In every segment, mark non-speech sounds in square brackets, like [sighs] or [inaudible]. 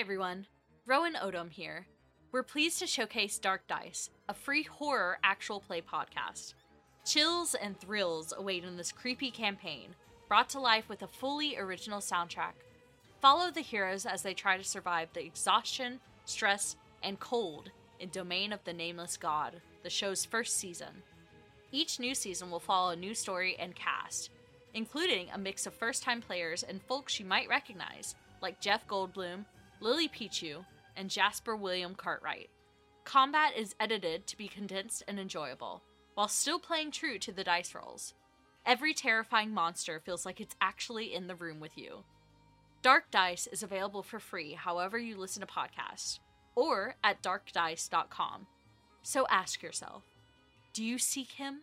everyone. Rowan Odom here. We're pleased to showcase Dark Dice, a free horror actual play podcast. Chills and thrills await in this creepy campaign, brought to life with a fully original soundtrack. Follow the heroes as they try to survive the exhaustion, stress, and cold in Domain of the Nameless God, the show's first season. Each new season will follow a new story and cast, including a mix of first time players and folks you might recognize, like Jeff Goldblum, Lily Pichu, and Jasper William Cartwright. Combat is edited to be condensed and enjoyable, while still playing true to the dice rolls. Every terrifying monster feels like it's actually in the room with you. Dark Dice is available for free however you listen to podcasts, or at darkdice.com. So ask yourself do you seek him?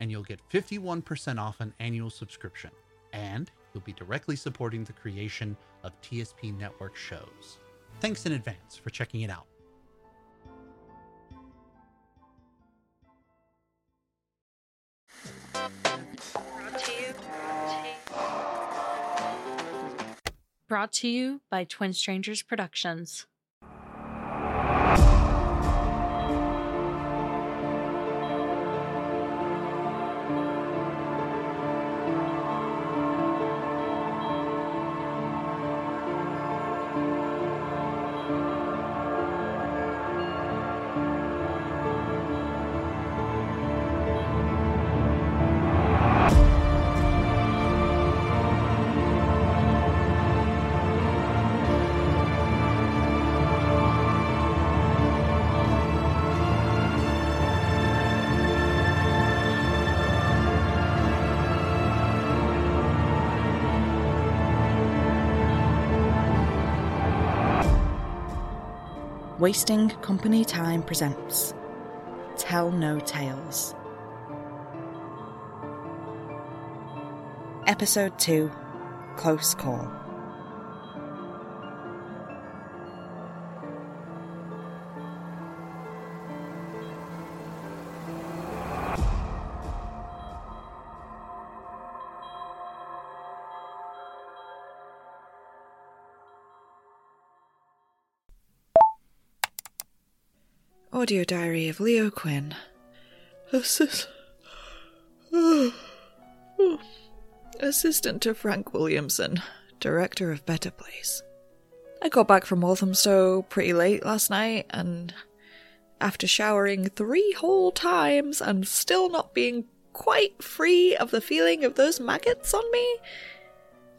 and you'll get 51% off an annual subscription. And you'll be directly supporting the creation of TSP Network shows. Thanks in advance for checking it out. Brought to you by Twin Strangers Productions. Wasting Company Time presents Tell No Tales. Episode 2 Close Call. Audio Diary of Leo Quinn. Assist- Assistant to Frank Williamson, Director of Better Place. I got back from Walthamstow pretty late last night, and after showering three whole times and still not being quite free of the feeling of those maggots on me,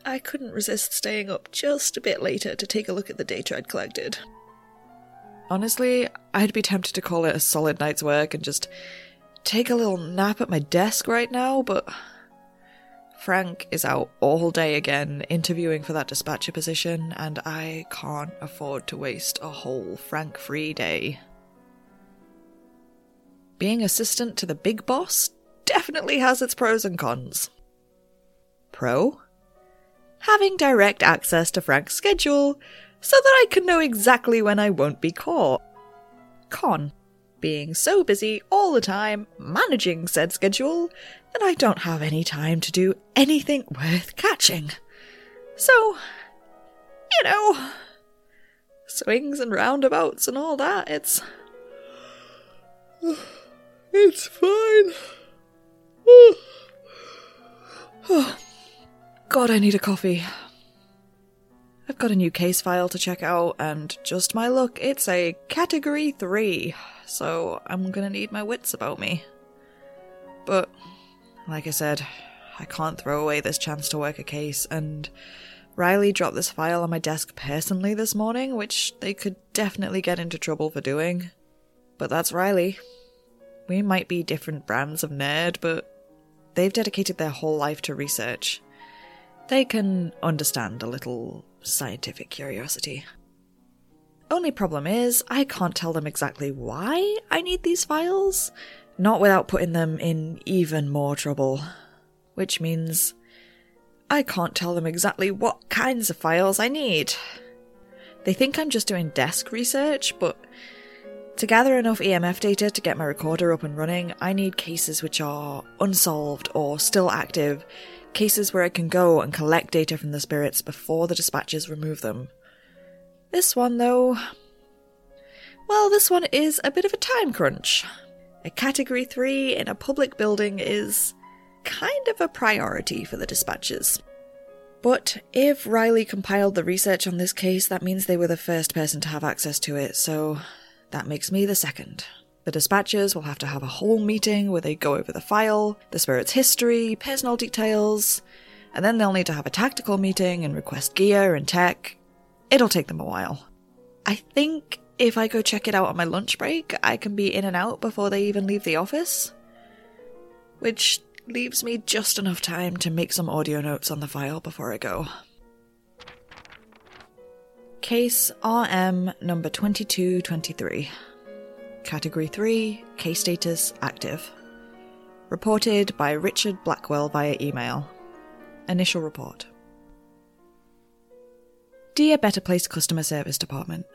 I couldn't resist staying up just a bit later to take a look at the data I'd collected. Honestly, I'd be tempted to call it a solid night's work and just take a little nap at my desk right now, but Frank is out all day again interviewing for that dispatcher position, and I can't afford to waste a whole Frank free day. being assistant to the big boss definitely has its pros and cons. Pro? Having direct access to Frank's schedule so that I can know exactly when I won't be caught. Con? Being so busy all the time managing said schedule that I don't have any time to do anything worth catching. So, you know, swings and roundabouts and all that, it's. It's fine. [sighs] God, I need a coffee. I've got a new case file to check out, and just my luck, it's a Category 3, so I'm gonna need my wits about me. But, like I said, I can't throw away this chance to work a case, and Riley dropped this file on my desk personally this morning, which they could definitely get into trouble for doing. But that's Riley. We might be different brands of nerd, but they've dedicated their whole life to research. They can understand a little scientific curiosity. Only problem is, I can't tell them exactly why I need these files, not without putting them in even more trouble. Which means I can't tell them exactly what kinds of files I need. They think I'm just doing desk research, but to gather enough EMF data to get my recorder up and running, I need cases which are unsolved or still active, cases where I can go and collect data from the spirits before the dispatchers remove them. This one, though. Well, this one is a bit of a time crunch. A Category 3 in a public building is kind of a priority for the dispatchers. But if Riley compiled the research on this case, that means they were the first person to have access to it, so that makes me the second. The dispatchers will have to have a whole meeting where they go over the file, the spirit's history, personal details, and then they'll need to have a tactical meeting and request gear and tech. It'll take them a while. I think if I go check it out on my lunch break, I can be in and out before they even leave the office. Which leaves me just enough time to make some audio notes on the file before I go. Case RM number 2223. Category 3, case status active. Reported by Richard Blackwell via email. Initial report. Dear Better Place Customer Service Department,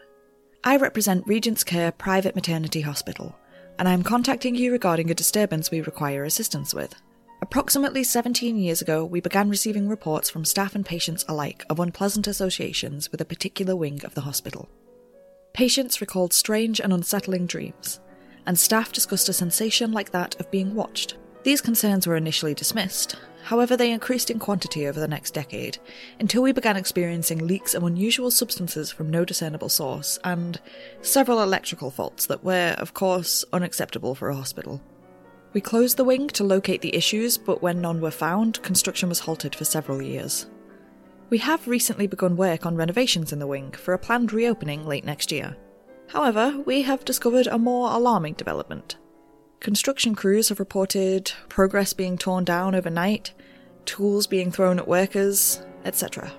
I represent Regent's Care Private Maternity Hospital, and I am contacting you regarding a disturbance we require assistance with. Approximately 17 years ago, we began receiving reports from staff and patients alike of unpleasant associations with a particular wing of the hospital. Patients recalled strange and unsettling dreams, and staff discussed a sensation like that of being watched. These concerns were initially dismissed, however, they increased in quantity over the next decade, until we began experiencing leaks of unusual substances from no discernible source, and several electrical faults that were, of course, unacceptable for a hospital. We closed the wing to locate the issues, but when none were found, construction was halted for several years. We have recently begun work on renovations in the wing for a planned reopening late next year. However, we have discovered a more alarming development. Construction crews have reported progress being torn down overnight, tools being thrown at workers, etc.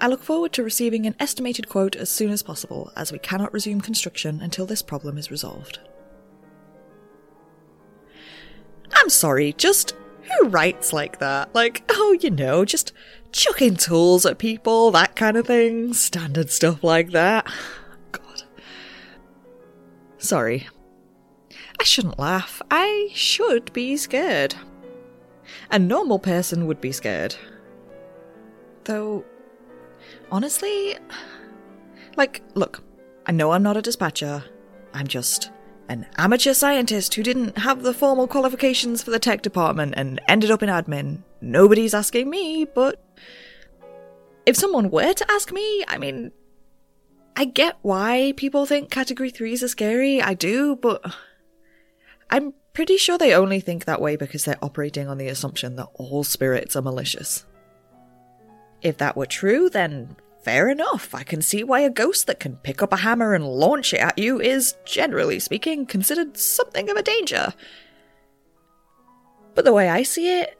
I look forward to receiving an estimated quote as soon as possible, as we cannot resume construction until this problem is resolved. I'm sorry, just who writes like that? Like, [laughs] oh, you know, just chucking tools at people, that kind of thing. Standard stuff like that. God. Sorry. I shouldn't laugh. I should be scared. A normal person would be scared. Though, honestly, like, look, I know I'm not a dispatcher. I'm just an amateur scientist who didn't have the formal qualifications for the tech department and ended up in admin. Nobody's asking me, but if someone were to ask me, I mean, I get why people think category 3s are scary, I do, but I'm pretty sure they only think that way because they're operating on the assumption that all spirits are malicious. If that were true, then fair enough. I can see why a ghost that can pick up a hammer and launch it at you is, generally speaking, considered something of a danger. But the way I see it,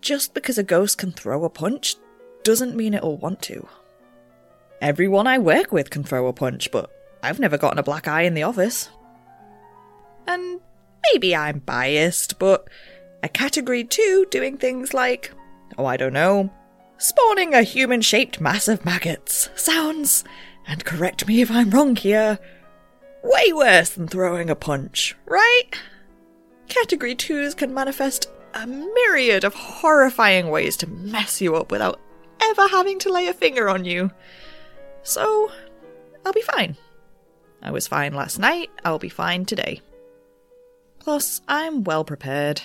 just because a ghost can throw a punch doesn't mean it'll want to. Everyone I work with can throw a punch, but I've never gotten a black eye in the office. And maybe I'm biased, but a category 2 doing things like, oh, I don't know, spawning a human shaped mass of maggots sounds, and correct me if I'm wrong here, way worse than throwing a punch, right? Category 2s can manifest a myriad of horrifying ways to mess you up without ever having to lay a finger on you. So, I'll be fine. I was fine last night, I'll be fine today. Plus, I'm well prepared.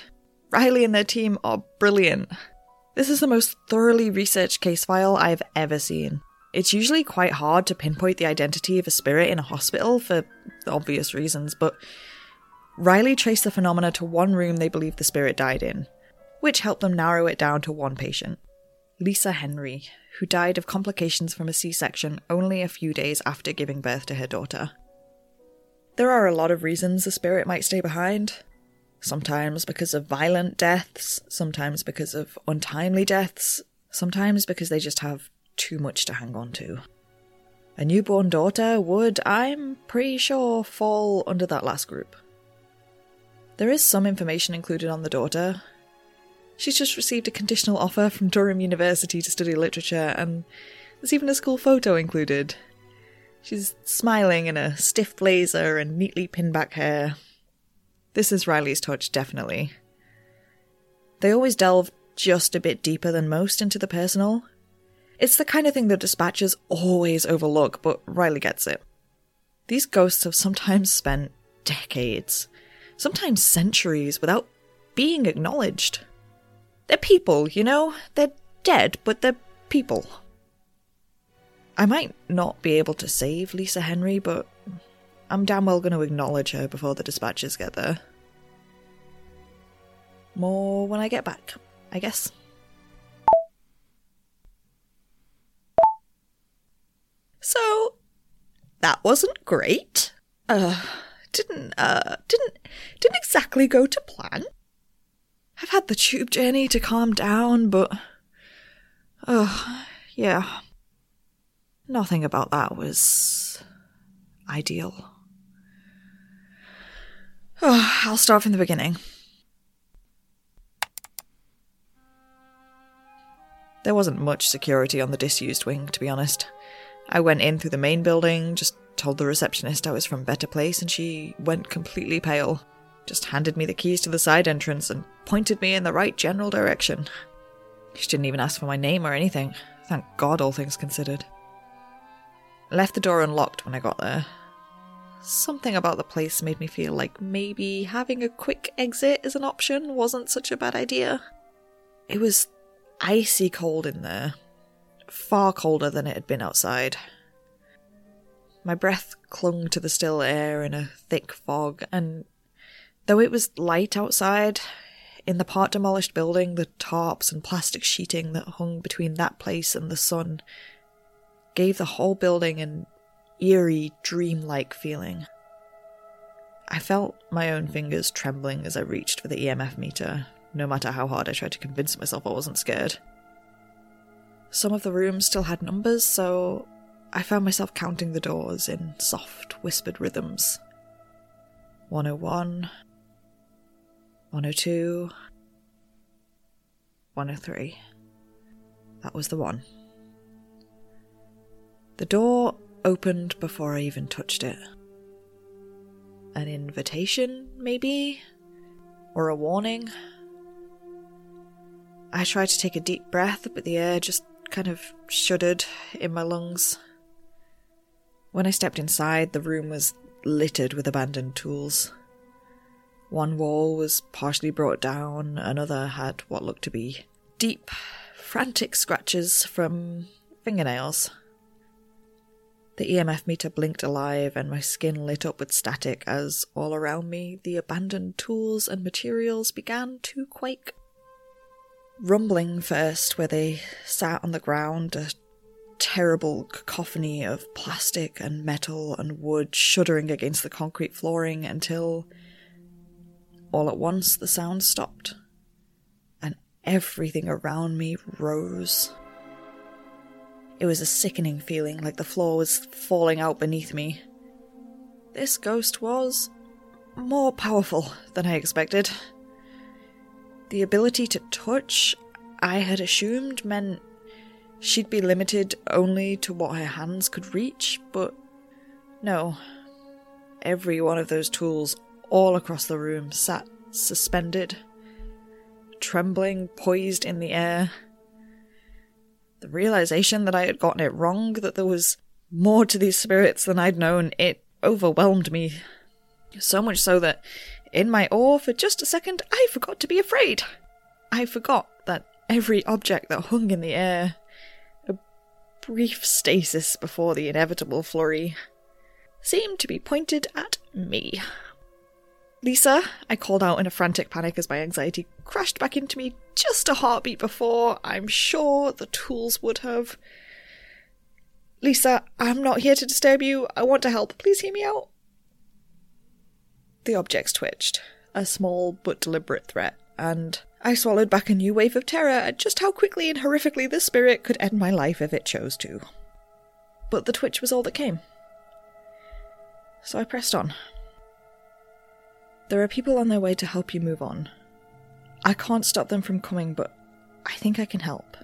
Riley and their team are brilliant. This is the most thoroughly researched case file I've ever seen. It's usually quite hard to pinpoint the identity of a spirit in a hospital for obvious reasons, but Riley traced the phenomena to one room they believe the spirit died in, which helped them narrow it down to one patient Lisa Henry, who died of complications from a C section only a few days after giving birth to her daughter. There are a lot of reasons the spirit might stay behind. Sometimes because of violent deaths, sometimes because of untimely deaths, sometimes because they just have too much to hang on to. A newborn daughter would, I'm pretty sure, fall under that last group. There is some information included on the daughter. She's just received a conditional offer from Durham University to study literature, and there's even a school photo included. She's smiling in a stiff blazer and neatly pinned back hair. This is Riley's touch, definitely. They always delve just a bit deeper than most into the personal. It's the kind of thing that dispatchers always overlook, but Riley gets it. These ghosts have sometimes spent decades, sometimes centuries, without being acknowledged. They're people, you know? They're dead, but they're people. I might not be able to save Lisa Henry, but I'm damn well going to acknowledge her before the dispatches get there. More when I get back, I guess. So, that wasn't great. Uh, didn't, uh, didn't, didn't exactly go to plan. I've had the tube journey to calm down, but. Oh, yeah. Nothing about that was ideal. Oh, [sighs] I'll start from the beginning. There wasn't much security on the disused wing, to be honest. I went in through the main building, just told the receptionist I was from Better Place, and she went completely pale. Just handed me the keys to the side entrance and pointed me in the right general direction. She didn't even ask for my name or anything. Thank God, all things considered. Left the door unlocked when I got there. Something about the place made me feel like maybe having a quick exit as an option wasn't such a bad idea. It was icy cold in there, far colder than it had been outside. My breath clung to the still air in a thick fog, and though it was light outside, in the part demolished building, the tarps and plastic sheeting that hung between that place and the sun gave the whole building an eerie, dreamlike feeling. I felt my own fingers trembling as I reached for the EMF meter, no matter how hard I tried to convince myself I wasn't scared. Some of the rooms still had numbers, so I found myself counting the doors in soft, whispered rhythms 101, 102, 103. That was the one. The door opened before I even touched it. An invitation, maybe? Or a warning? I tried to take a deep breath, but the air just kind of shuddered in my lungs. When I stepped inside, the room was littered with abandoned tools. One wall was partially brought down, another had what looked to be deep, frantic scratches from fingernails. The EMF meter blinked alive, and my skin lit up with static as all around me the abandoned tools and materials began to quake. Rumbling first, where they sat on the ground, a terrible cacophony of plastic and metal and wood shuddering against the concrete flooring until all at once the sound stopped, and everything around me rose. It was a sickening feeling, like the floor was falling out beneath me. This ghost was more powerful than I expected. The ability to touch, I had assumed meant she'd be limited only to what her hands could reach, but no. Every one of those tools all across the room sat suspended, trembling, poised in the air. The realization that I had gotten it wrong, that there was more to these spirits than I'd known, it overwhelmed me. So much so that, in my awe, for just a second, I forgot to be afraid. I forgot that every object that hung in the air, a brief stasis before the inevitable flurry, seemed to be pointed at me. Lisa, I called out in a frantic panic as my anxiety crashed back into me just a heartbeat before I'm sure the tools would have. Lisa, I'm not here to disturb you. I want to help. Please hear me out. The objects twitched, a small but deliberate threat, and I swallowed back a new wave of terror at just how quickly and horrifically the spirit could end my life if it chose to. But the twitch was all that came. So I pressed on. There are people on their way to help you move on. I can't stop them from coming, but I think I can help.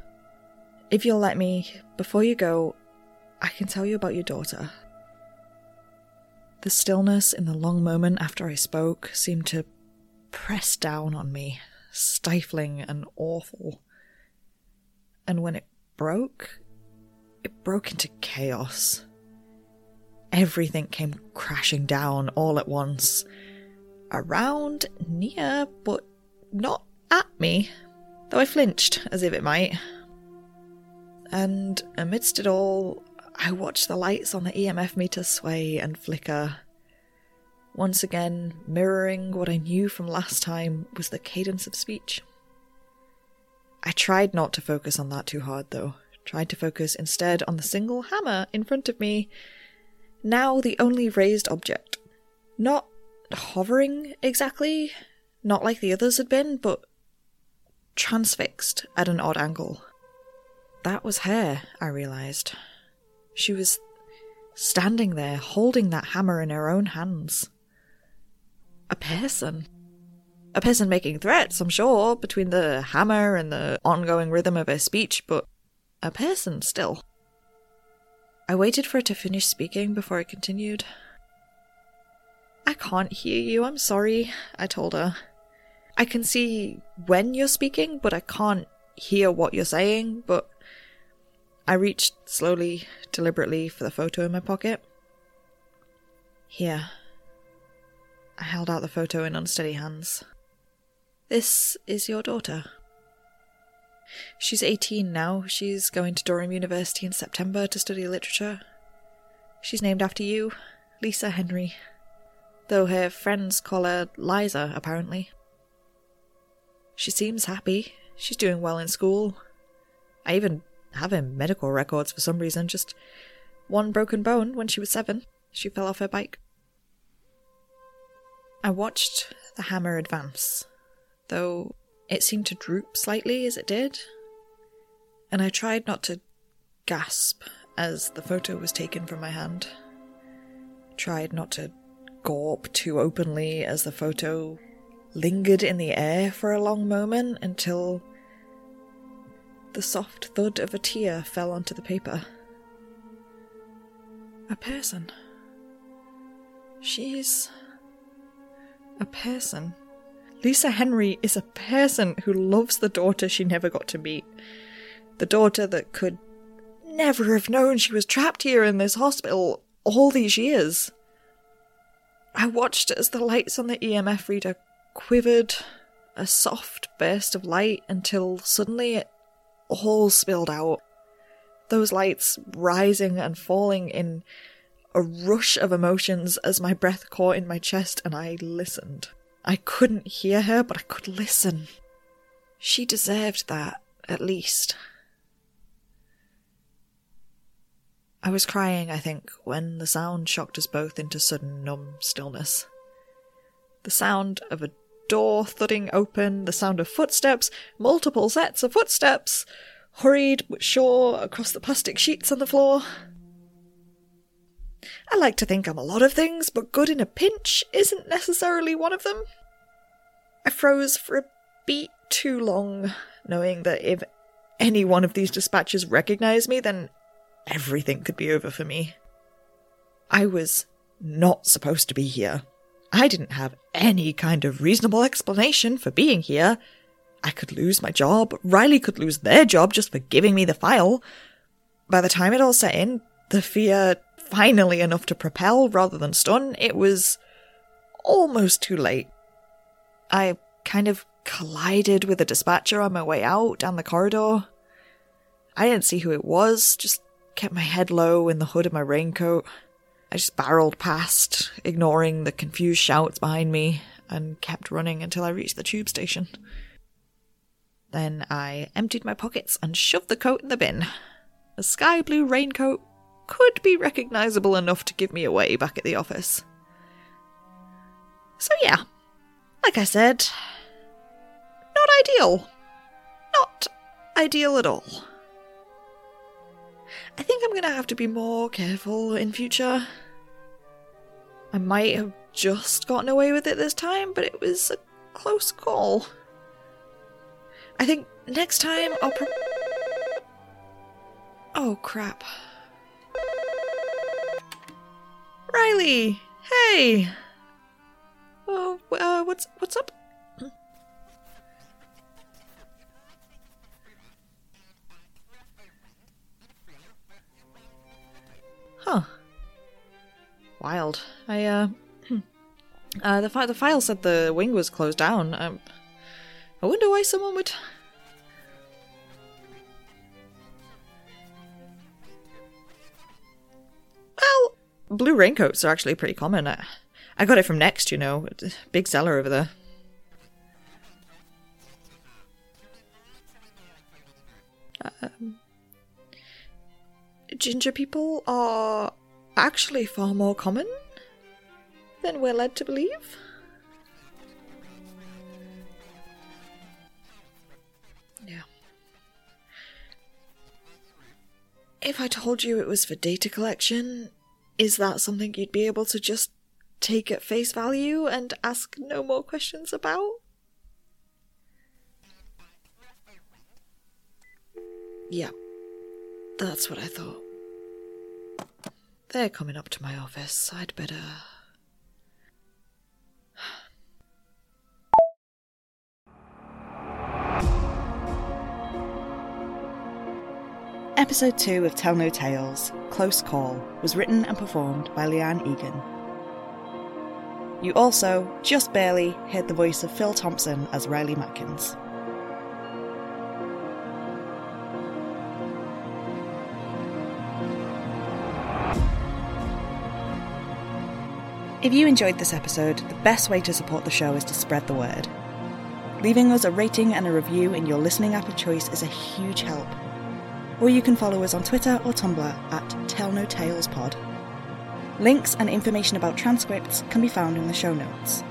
If you'll let me, before you go, I can tell you about your daughter. The stillness in the long moment after I spoke seemed to press down on me, stifling and awful. And when it broke, it broke into chaos. Everything came crashing down all at once around, near, but not at me, though I flinched as if it might. And amidst it all, I watched the lights on the EMF meter sway and flicker. Once again, mirroring what I knew from last time was the cadence of speech. I tried not to focus on that too hard, though. Tried to focus instead on the single hammer in front of me, now the only raised object. Not hovering exactly, not like the others had been, but transfixed at an odd angle. That was her, I realized. She was standing there, holding that hammer in her own hands. A person. A person making threats, I'm sure, between the hammer and the ongoing rhythm of her speech, but a person still. I waited for her to finish speaking before I continued. I can't hear you, I'm sorry, I told her. I can see when you're speaking, but I can't hear what you're saying, but I reached slowly, deliberately for the photo in my pocket. Here. I held out the photo in unsteady hands. This is your daughter. She's 18 now. She's going to Durham University in September to study literature. She's named after you, Lisa Henry though her friends call her Liza, apparently. She seems happy. She's doing well in school. I even have her medical records for some reason, just one broken bone when she was seven. She fell off her bike. I watched the hammer advance, though it seemed to droop slightly as it did, and I tried not to gasp as the photo was taken from my hand. Tried not to gawp too openly as the photo lingered in the air for a long moment until the soft thud of a tear fell onto the paper. A person. She's a person. Lisa Henry is a person who loves the daughter she never got to meet. The daughter that could never have known she was trapped here in this hospital all these years. I watched as the lights on the EMF reader quivered a soft burst of light until suddenly it all spilled out. Those lights rising and falling in a rush of emotions as my breath caught in my chest and I listened. I couldn't hear her, but I could listen. She deserved that, at least. I was crying, I think, when the sound shocked us both into sudden numb stillness. The sound of a door thudding open, the sound of footsteps, multiple sets of footsteps, hurried but sure across the plastic sheets on the floor. I like to think I'm a lot of things, but good in a pinch isn't necessarily one of them. I froze for a beat too long, knowing that if any one of these dispatches recognized me, then everything could be over for me. I was not supposed to be here. I didn't have any kind of reasonable explanation for being here. I could lose my job. Riley could lose their job just for giving me the file. By the time it all set in, the fear finally enough to propel rather than stun, it was almost too late. I kind of collided with a dispatcher on my way out down the corridor. I didn't see who it was, just kept my head low in the hood of my raincoat. I just barreled past, ignoring the confused shouts behind me, and kept running until I reached the tube station. Then I emptied my pockets and shoved the coat in the bin. A sky blue raincoat could be recognizable enough to give me away back at the office. So, yeah, like I said, not ideal. Not ideal at all. I think I'm gonna have to be more careful in future. I might have just gotten away with it this time, but it was a close call. I think next time I'll pro- Oh crap. Riley, hey. Oh, uh, what's what's up? Huh. Wild. I uh, [clears throat] uh the fi- the file said the wing was closed down. Um, I wonder why someone would. Well, blue raincoats are actually pretty common. I, I got it from Next, you know, big seller over there. Um, ginger people are actually far more common than we're led to believe. Yeah. If I told you it was for data collection, is that something you'd be able to just take at face value and ask no more questions about? Yeah, that's what I thought. They're coming up to my office. I'd better. Episode 2 of Tell No Tales, Close Call, was written and performed by Leanne Egan. You also, just barely, heard the voice of Phil Thompson as Riley Matkins. If you enjoyed this episode, the best way to support the show is to spread the word. Leaving us a rating and a review in your listening app of choice is a huge help. Or you can follow us on Twitter or Tumblr at Tell No Tales Pod. Links and information about transcripts can be found in the show notes.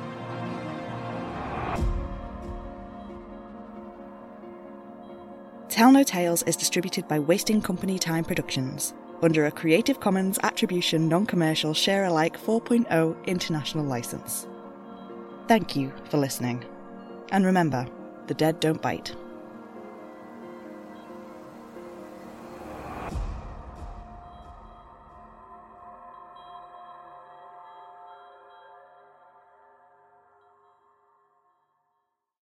Tell No Tales is distributed by Wasting Company Time Productions under a Creative Commons Attribution Non Commercial Share Alike 4.0 international license. Thank you for listening. And remember, the dead don't bite.